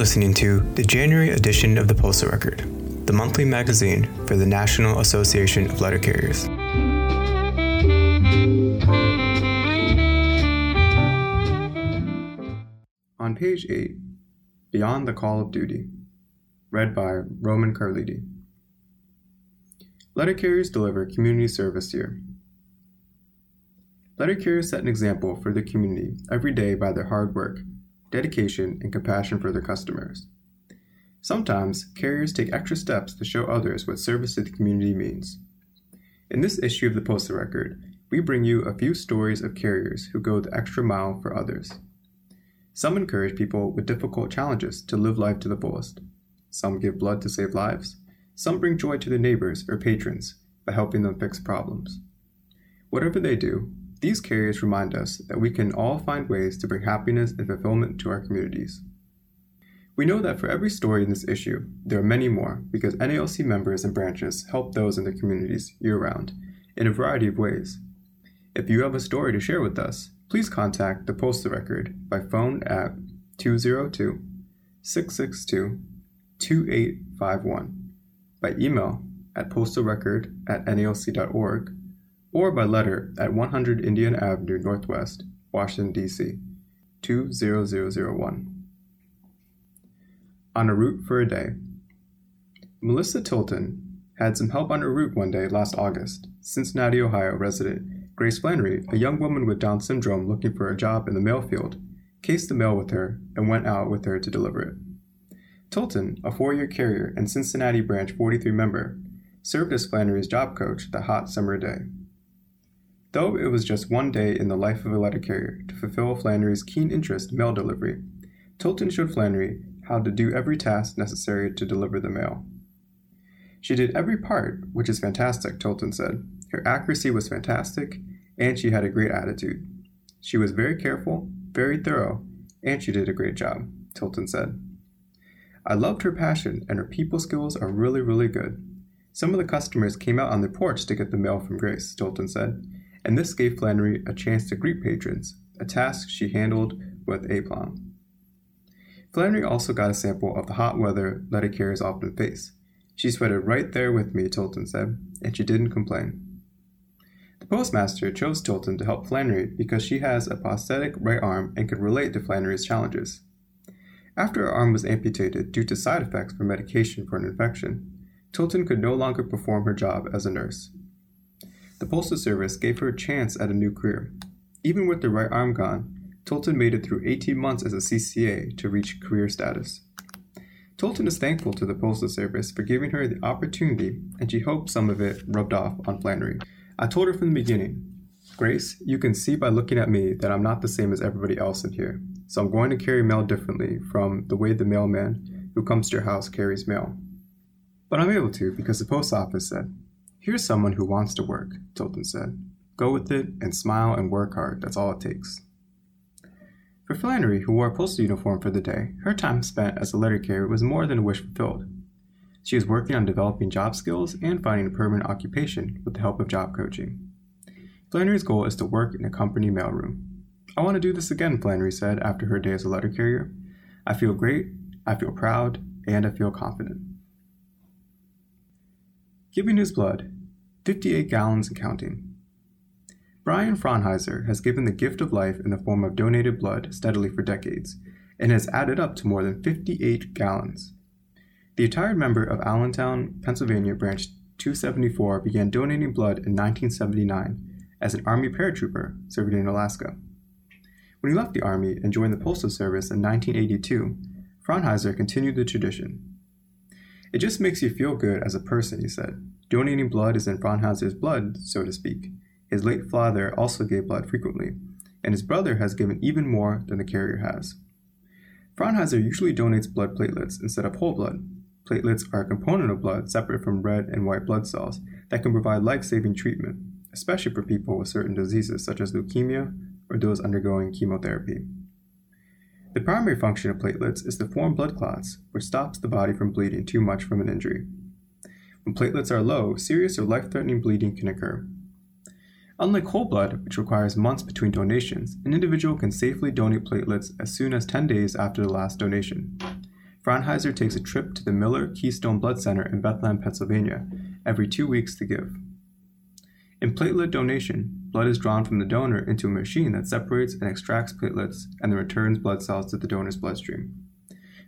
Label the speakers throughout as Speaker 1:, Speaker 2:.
Speaker 1: listening to the January edition of the Postal Record, the monthly magazine for the National Association of Letter Carriers. On page 8, Beyond the Call of Duty, read by Roman Carliti. Letter carriers deliver community service here. Letter carriers set an example for the community every day by their hard work dedication, and compassion for their customers. Sometimes, carriers take extra steps to show others what service to the community means. In this issue of the Postal Record, we bring you a few stories of carriers who go the extra mile for others. Some encourage people with difficult challenges to live life to the fullest. Some give blood to save lives. Some bring joy to their neighbors or patrons by helping them fix problems. Whatever they do, these carriers remind us that we can all find ways to bring happiness and fulfillment to our communities. We know that for every story in this issue, there are many more because NALC members and branches help those in their communities year round in a variety of ways. If you have a story to share with us, please contact the Postal Record by phone at 202 662 2851, by email at postalrecord at nalc.org, or by letter at 100 Indiana Avenue Northwest, Washington, D.C. 20001. On a route for a day. Melissa Tilton had some help on her route one day last August. Cincinnati, Ohio resident Grace Flannery, a young woman with Down syndrome looking for a job in the mail field, cased the mail with her and went out with her to deliver it. Tilton, a four year carrier and Cincinnati Branch 43 member, served as Flannery's job coach that hot summer day. Though it was just one day in the life of a letter carrier to fulfill Flannery's keen interest in mail delivery, Tilton showed Flannery how to do every task necessary to deliver the mail. She did every part, which is fantastic, Tilton said. Her accuracy was fantastic, and she had a great attitude. She was very careful, very thorough, and she did a great job, Tilton said. I loved her passion, and her people skills are really, really good. Some of the customers came out on the porch to get the mail from Grace, Tilton said, and this gave Flannery a chance to greet patrons, a task she handled with aplomb. Flannery also got a sample of the hot weather letter carriers often face. She sweated right there with me, Tilton said, and she didn't complain. The postmaster chose Tilton to help Flannery because she has a prosthetic right arm and could relate to Flannery's challenges. After her arm was amputated due to side effects from medication for an infection, Tilton could no longer perform her job as a nurse. The Postal Service gave her a chance at a new career. Even with the right arm gone, Tilton made it through 18 months as a CCA to reach career status. Tilton is thankful to the Postal Service for giving her the opportunity, and she hopes some of it rubbed off on Flannery. I told her from the beginning, Grace, you can see by looking at me that I'm not the same as everybody else in here, so I'm going to carry mail differently from the way the mailman who comes to your house carries mail. But I'm able to because the post office said, Here's someone who wants to work, Tilton said. Go with it and smile and work hard. That's all it takes. For Flannery, who wore a postal uniform for the day, her time spent as a letter carrier was more than a wish fulfilled. She was working on developing job skills and finding a permanent occupation with the help of job coaching. Flannery's goal is to work in a company mailroom. I want to do this again, Flannery said after her day as a letter carrier. I feel great, I feel proud, and I feel confident. Giving his blood, 58 gallons and counting. Brian Fraunheiser has given the gift of life in the form of donated blood steadily for decades and has added up to more than 58 gallons. The retired member of Allentown, Pennsylvania Branch 274 began donating blood in 1979 as an Army paratrooper serving in Alaska. When he left the Army and joined the Postal Service in 1982, Fraunheiser continued the tradition. It just makes you feel good as a person, he said. Donating blood is in Fraunheiser's blood, so to speak. His late father also gave blood frequently, and his brother has given even more than the carrier has. Fraunheiser usually donates blood platelets instead of whole blood. Platelets are a component of blood separate from red and white blood cells that can provide life saving treatment, especially for people with certain diseases such as leukemia or those undergoing chemotherapy. The primary function of platelets is to form blood clots, which stops the body from bleeding too much from an injury. When platelets are low, serious or life threatening bleeding can occur. Unlike whole blood, which requires months between donations, an individual can safely donate platelets as soon as 10 days after the last donation. Fraunheiser takes a trip to the Miller Keystone Blood Center in Bethlehem, Pennsylvania, every two weeks to give. In platelet donation, blood is drawn from the donor into a machine that separates and extracts platelets and then returns blood cells to the donor's bloodstream.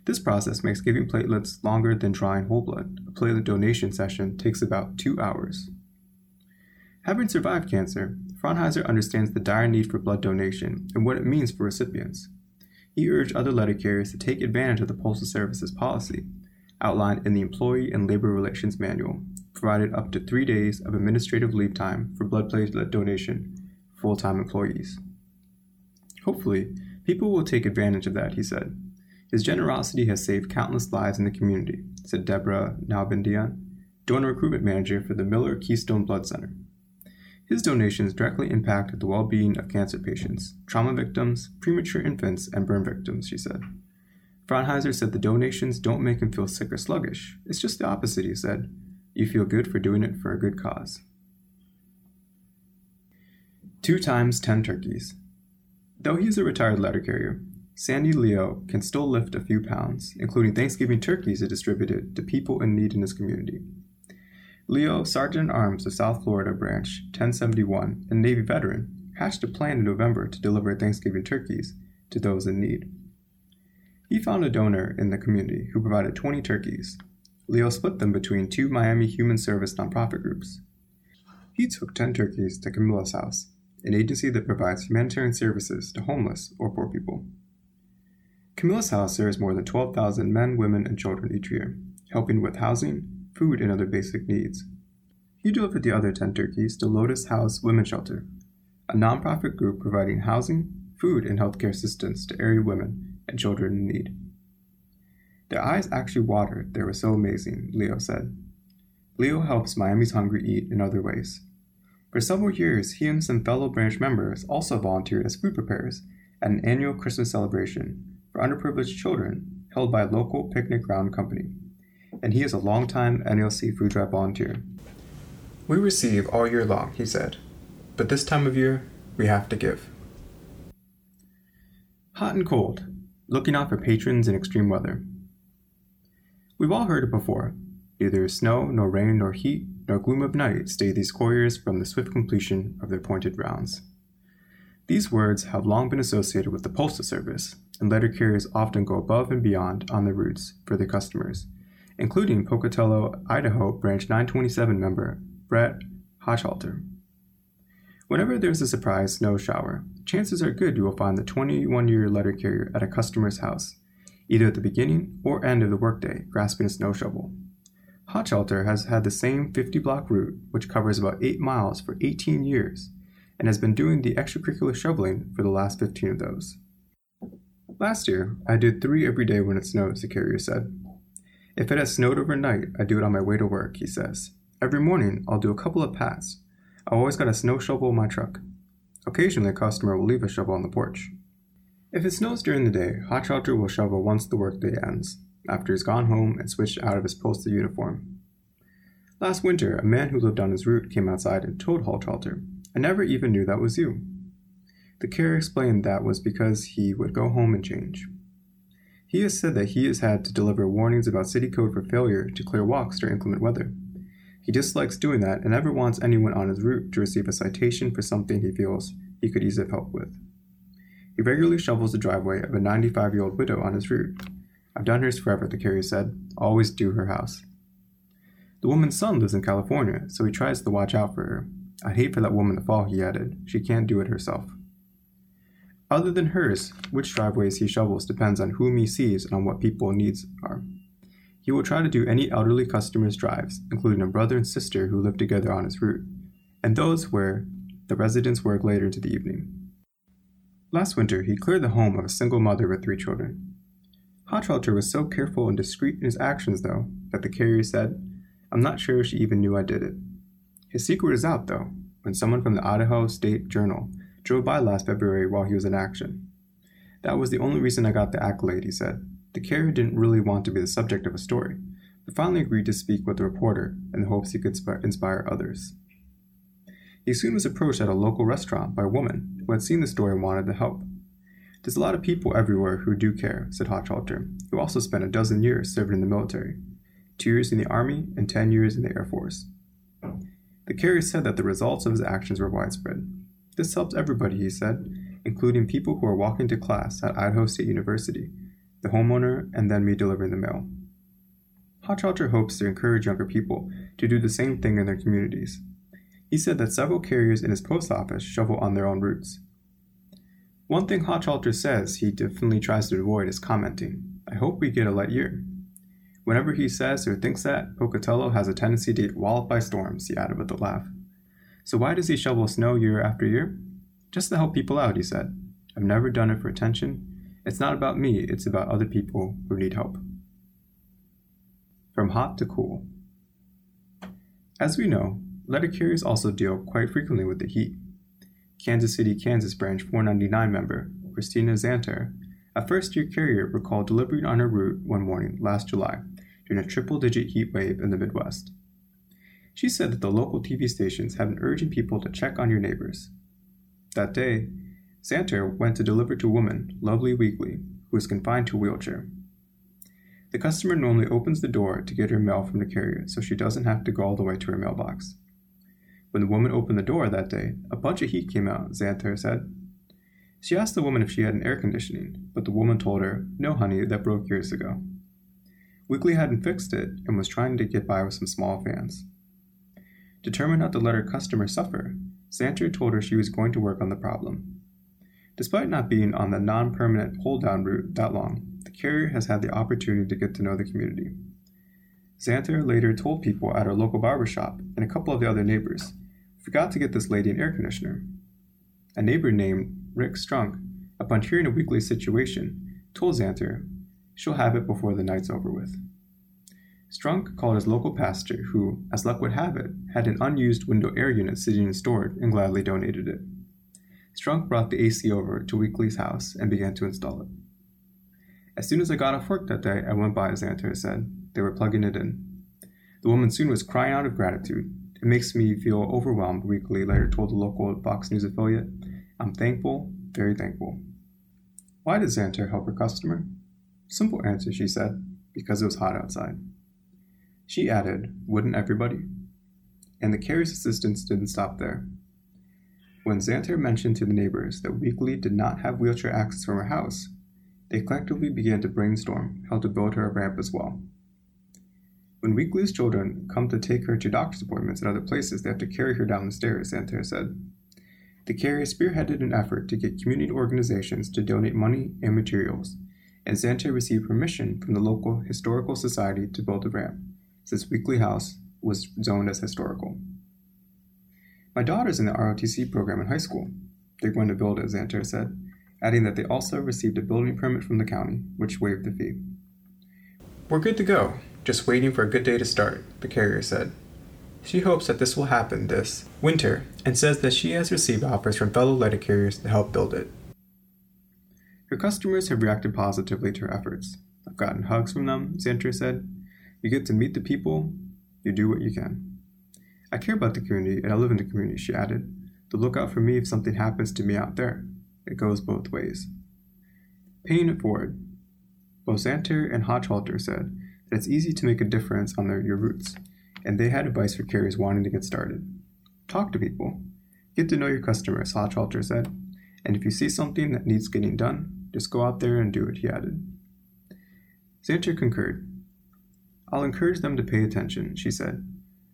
Speaker 1: This process makes giving platelets longer than drawing whole blood. A platelet donation session takes about two hours. Having survived cancer, Fraunheiser understands the dire need for blood donation and what it means for recipients. He urged other letter carriers to take advantage of the Postal Service's policy, outlined in the Employee and Labor Relations Manual, provided up to three days of administrative leave time for blood platelet donation for full time employees. Hopefully, people will take advantage of that, he said. His generosity has saved countless lives in the community, said Deborah Nalbandian, donor recruitment manager for the Miller Keystone Blood Center. His donations directly impact the well being of cancer patients, trauma victims, premature infants, and burn victims, she said. Fraunheiser said the donations don't make him feel sick or sluggish. It's just the opposite, he said. You feel good for doing it for a good cause. Two times ten turkeys. Though he is a retired letter carrier, Sandy Leo can still lift a few pounds, including Thanksgiving turkeys he distributed to people in need in his community. Leo, Sergeant at Arms of South Florida Branch 1071, and Navy veteran, hatched a plan in November to deliver Thanksgiving turkeys to those in need. He found a donor in the community who provided 20 turkeys. Leo split them between two Miami Human Service nonprofit groups. He took 10 turkeys to Camillus House, an agency that provides humanitarian services to homeless or poor people. Camillus House serves more than 12,000 men, women, and children each year, helping with housing, food, and other basic needs. He delivered the other 10 turkeys to Lotus House Women's Shelter, a nonprofit group providing housing, food, and healthcare assistance to area women and children in need. Their eyes actually watered, they were so amazing, Leo said. Leo helps Miami's Hungry eat in other ways. For several years, he and some fellow branch members also volunteered as food preparers at an annual Christmas celebration for underprivileged children held by a local picnic ground company and he is a longtime NALC Food Drive volunteer. We receive all year long, he said, but this time of year, we have to give. Hot and cold, looking out for patrons in extreme weather. We've all heard it before. Neither snow, nor rain, nor heat, nor gloom of night stay these couriers from the swift completion of their pointed rounds. These words have long been associated with the Postal Service, and letter carriers often go above and beyond on their routes for their customers, including Pocatello, Idaho Branch 927 member Brett Hochhalter. Whenever there's a surprise snow shower, chances are good you will find the 21 year letter carrier at a customer's house, either at the beginning or end of the workday, grasping a snow shovel. Hochhalter has had the same 50 block route, which covers about 8 miles, for 18 years, and has been doing the extracurricular shoveling for the last 15 of those. Last year, I did three every day when it snows, the carrier said. If it has snowed overnight, I do it on my way to work, he says. Every morning, I'll do a couple of pats. I've always got a snow shovel in my truck. Occasionally, a customer will leave a shovel on the porch. If it snows during the day, Hochhalter will shovel once the workday ends, after he's gone home and switched out of his postal uniform. Last winter, a man who lived on his route came outside and told Hochhalter, I never even knew that was you. The carrier explained that was because he would go home and change. He has said that he has had to deliver warnings about city code for failure to clear walks during inclement weather. He dislikes doing that and never wants anyone on his route to receive a citation for something he feels he could use help with. He regularly shovels the driveway of a 95 year old widow on his route. I've done hers forever, the carrier said. Always do her house. The woman's son lives in California, so he tries to watch out for her. I'd hate for that woman to fall, he added. She can't do it herself. Other than hers, which driveways he shovels depends on whom he sees and on what people's needs are. He will try to do any elderly customer's drives, including a brother and sister who live together on his route, and those where the residents work later into the evening. Last winter, he cleared the home of a single mother with three children. Hochhalter was so careful and discreet in his actions, though, that the carrier said, I'm not sure she even knew I did it. His secret is out, though, when someone from the Idaho State Journal drove by last February while he was in action. That was the only reason I got the accolade, he said. The carrier didn't really want to be the subject of a story, but finally agreed to speak with the reporter in the hopes he could inspire others. He soon was approached at a local restaurant by a woman who had seen the story and wanted to help. There's a lot of people everywhere who do care, said Hochhalter, who also spent a dozen years serving in the military two years in the Army and 10 years in the Air Force. The carrier said that the results of his actions were widespread. This helps everybody, he said, including people who are walking to class at Idaho State University, the homeowner, and then me delivering the mail. Hochhalter hopes to encourage younger people to do the same thing in their communities. He said that several carriers in his post office shovel on their own routes. One thing Hochhalter says he definitely tries to avoid is commenting. I hope we get a light year. Whenever he says or thinks that, Pocatello has a tendency to get walloped by storms, he added with a laugh. So why does he shovel snow year after year? Just to help people out, he said. I've never done it for attention. It's not about me, it's about other people who need help. From hot to cool. As we know, letter carriers also deal quite frequently with the heat. Kansas City, Kansas branch 499 member, Christina Zanter, a first year carrier recalled delivering on her route one morning last July during a triple digit heat wave in the Midwest. She said that the local TV stations have been urging people to check on your neighbors. That day, Zanter went to deliver to a woman, Lovely Weekly, who is confined to a wheelchair. The customer normally opens the door to get her mail from the carrier so she doesn't have to go all the way to her mailbox. When the woman opened the door that day, a bunch of heat came out, Zanter said. She asked the woman if she had an air conditioning, but the woman told her, No, honey, that broke years ago. Weekly hadn't fixed it and was trying to get by with some small fans. Determined not to let her customer suffer, Zanter told her she was going to work on the problem. Despite not being on the non permanent hold down route that long, the carrier has had the opportunity to get to know the community. Zanter later told people at her local barber shop and a couple of the other neighbors, forgot to get this lady an air conditioner. A neighbor named Rick Strunk, upon hearing a weekly situation, told Zanter, she'll have it before the night's over with. Strunk called his local pastor, who, as luck would have it, had an unused window air unit sitting in storage and gladly donated it. Strunk brought the AC over to Weekly's house and began to install it. As soon as I got off work that day, I went by, as Zanter said. They were plugging it in. The woman soon was crying out of gratitude. It makes me feel overwhelmed, Weekly later told the local Fox News affiliate. I'm thankful, very thankful. Why did Zanter help her customer? Simple answer, she said, because it was hot outside. She added, Wouldn't everybody? And the carrier's assistants didn't stop there. When Zanter mentioned to the neighbors that Weekly did not have wheelchair access from her house, they collectively began to brainstorm how to build her a ramp as well. When Weekly's children come to take her to doctor's appointments and other places, they have to carry her down the stairs, Zanter said. The carrier spearheaded an effort to get community organizations to donate money and materials, and Zanter received permission from the local historical society to build a ramp, since Weekly House was zoned as historical. My daughter's in the ROTC program in high school. They're going to build it, Zanter said, adding that they also received a building permit from the county, which waived the fee. We're good to go, just waiting for a good day to start, the carrier said. She hopes that this will happen this winter and says that she has received offers from fellow letter carriers to help build it. Her customers have reacted positively to her efforts. I've gotten hugs from them, Zanter said. You get to meet the people, you do what you can. I care about the community and I live in the community, she added. To look out for me if something happens to me out there. It goes both ways. Paying it forward. Both Zanter and Hochhalter said that it's easy to make a difference on their, your routes, and they had advice for carriers wanting to get started. Talk to people. Get to know your customers, Hochhalter said, and if you see something that needs getting done, just go out there and do it, he added. Zanter concurred. I'll encourage them to pay attention, she said.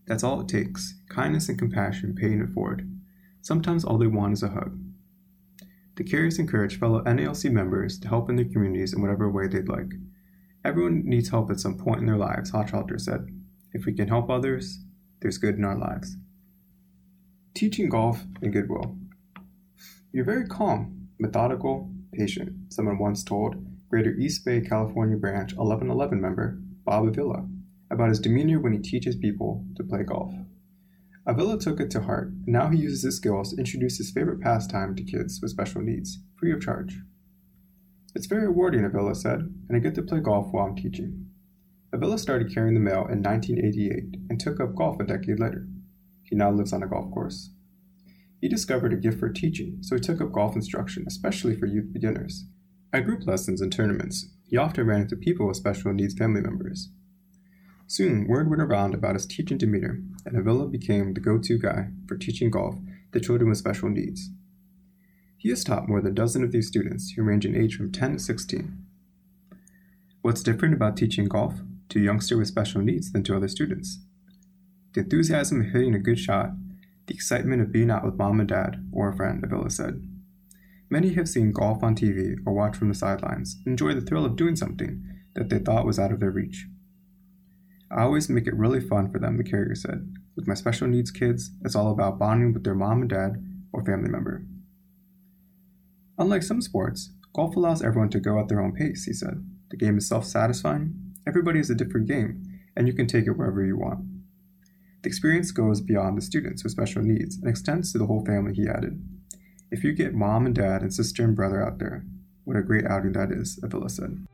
Speaker 1: That's all it takes kindness and compassion paying it forward. Sometimes all they want is a hug. The carriers encourage fellow NALC members to help in their communities in whatever way they'd like. Everyone needs help at some point in their lives, Hochhalter said. If we can help others, there's good in our lives. Teaching golf in Goodwill. You're very calm, methodical, patient, someone once told Greater East Bay, California branch 1111 member Bob Avila about his demeanor when he teaches people to play golf. Avila took it to heart, and now he uses his skills to introduce his favorite pastime to kids with special needs, free of charge. It's very rewarding, Avila said, and I get to play golf while I'm teaching. Avila started carrying the mail in 1988 and took up golf a decade later. He now lives on a golf course. He discovered a gift for teaching, so he took up golf instruction, especially for youth beginners, At group lessons and tournaments, he often ran into people with special needs family members. Soon, word went around about his teaching demeanor, and Avila became the go to guy for teaching golf to children with special needs. He has taught more than a dozen of these students who range in age from 10 to 16. What's different about teaching golf to a youngster with special needs than to other students? The enthusiasm of hitting a good shot, the excitement of being out with mom and dad or a friend, Avila said. Many have seen golf on TV or watched from the sidelines enjoy the thrill of doing something that they thought was out of their reach. I always make it really fun for them, the carrier said. With my special needs kids, it's all about bonding with their mom and dad or family member. Unlike some sports, golf allows everyone to go at their own pace, he said. The game is self satisfying, everybody is a different game, and you can take it wherever you want. The experience goes beyond the students with special needs and extends to the whole family, he added. If you get mom and dad and sister and brother out there, what a great outing that is, Avila said.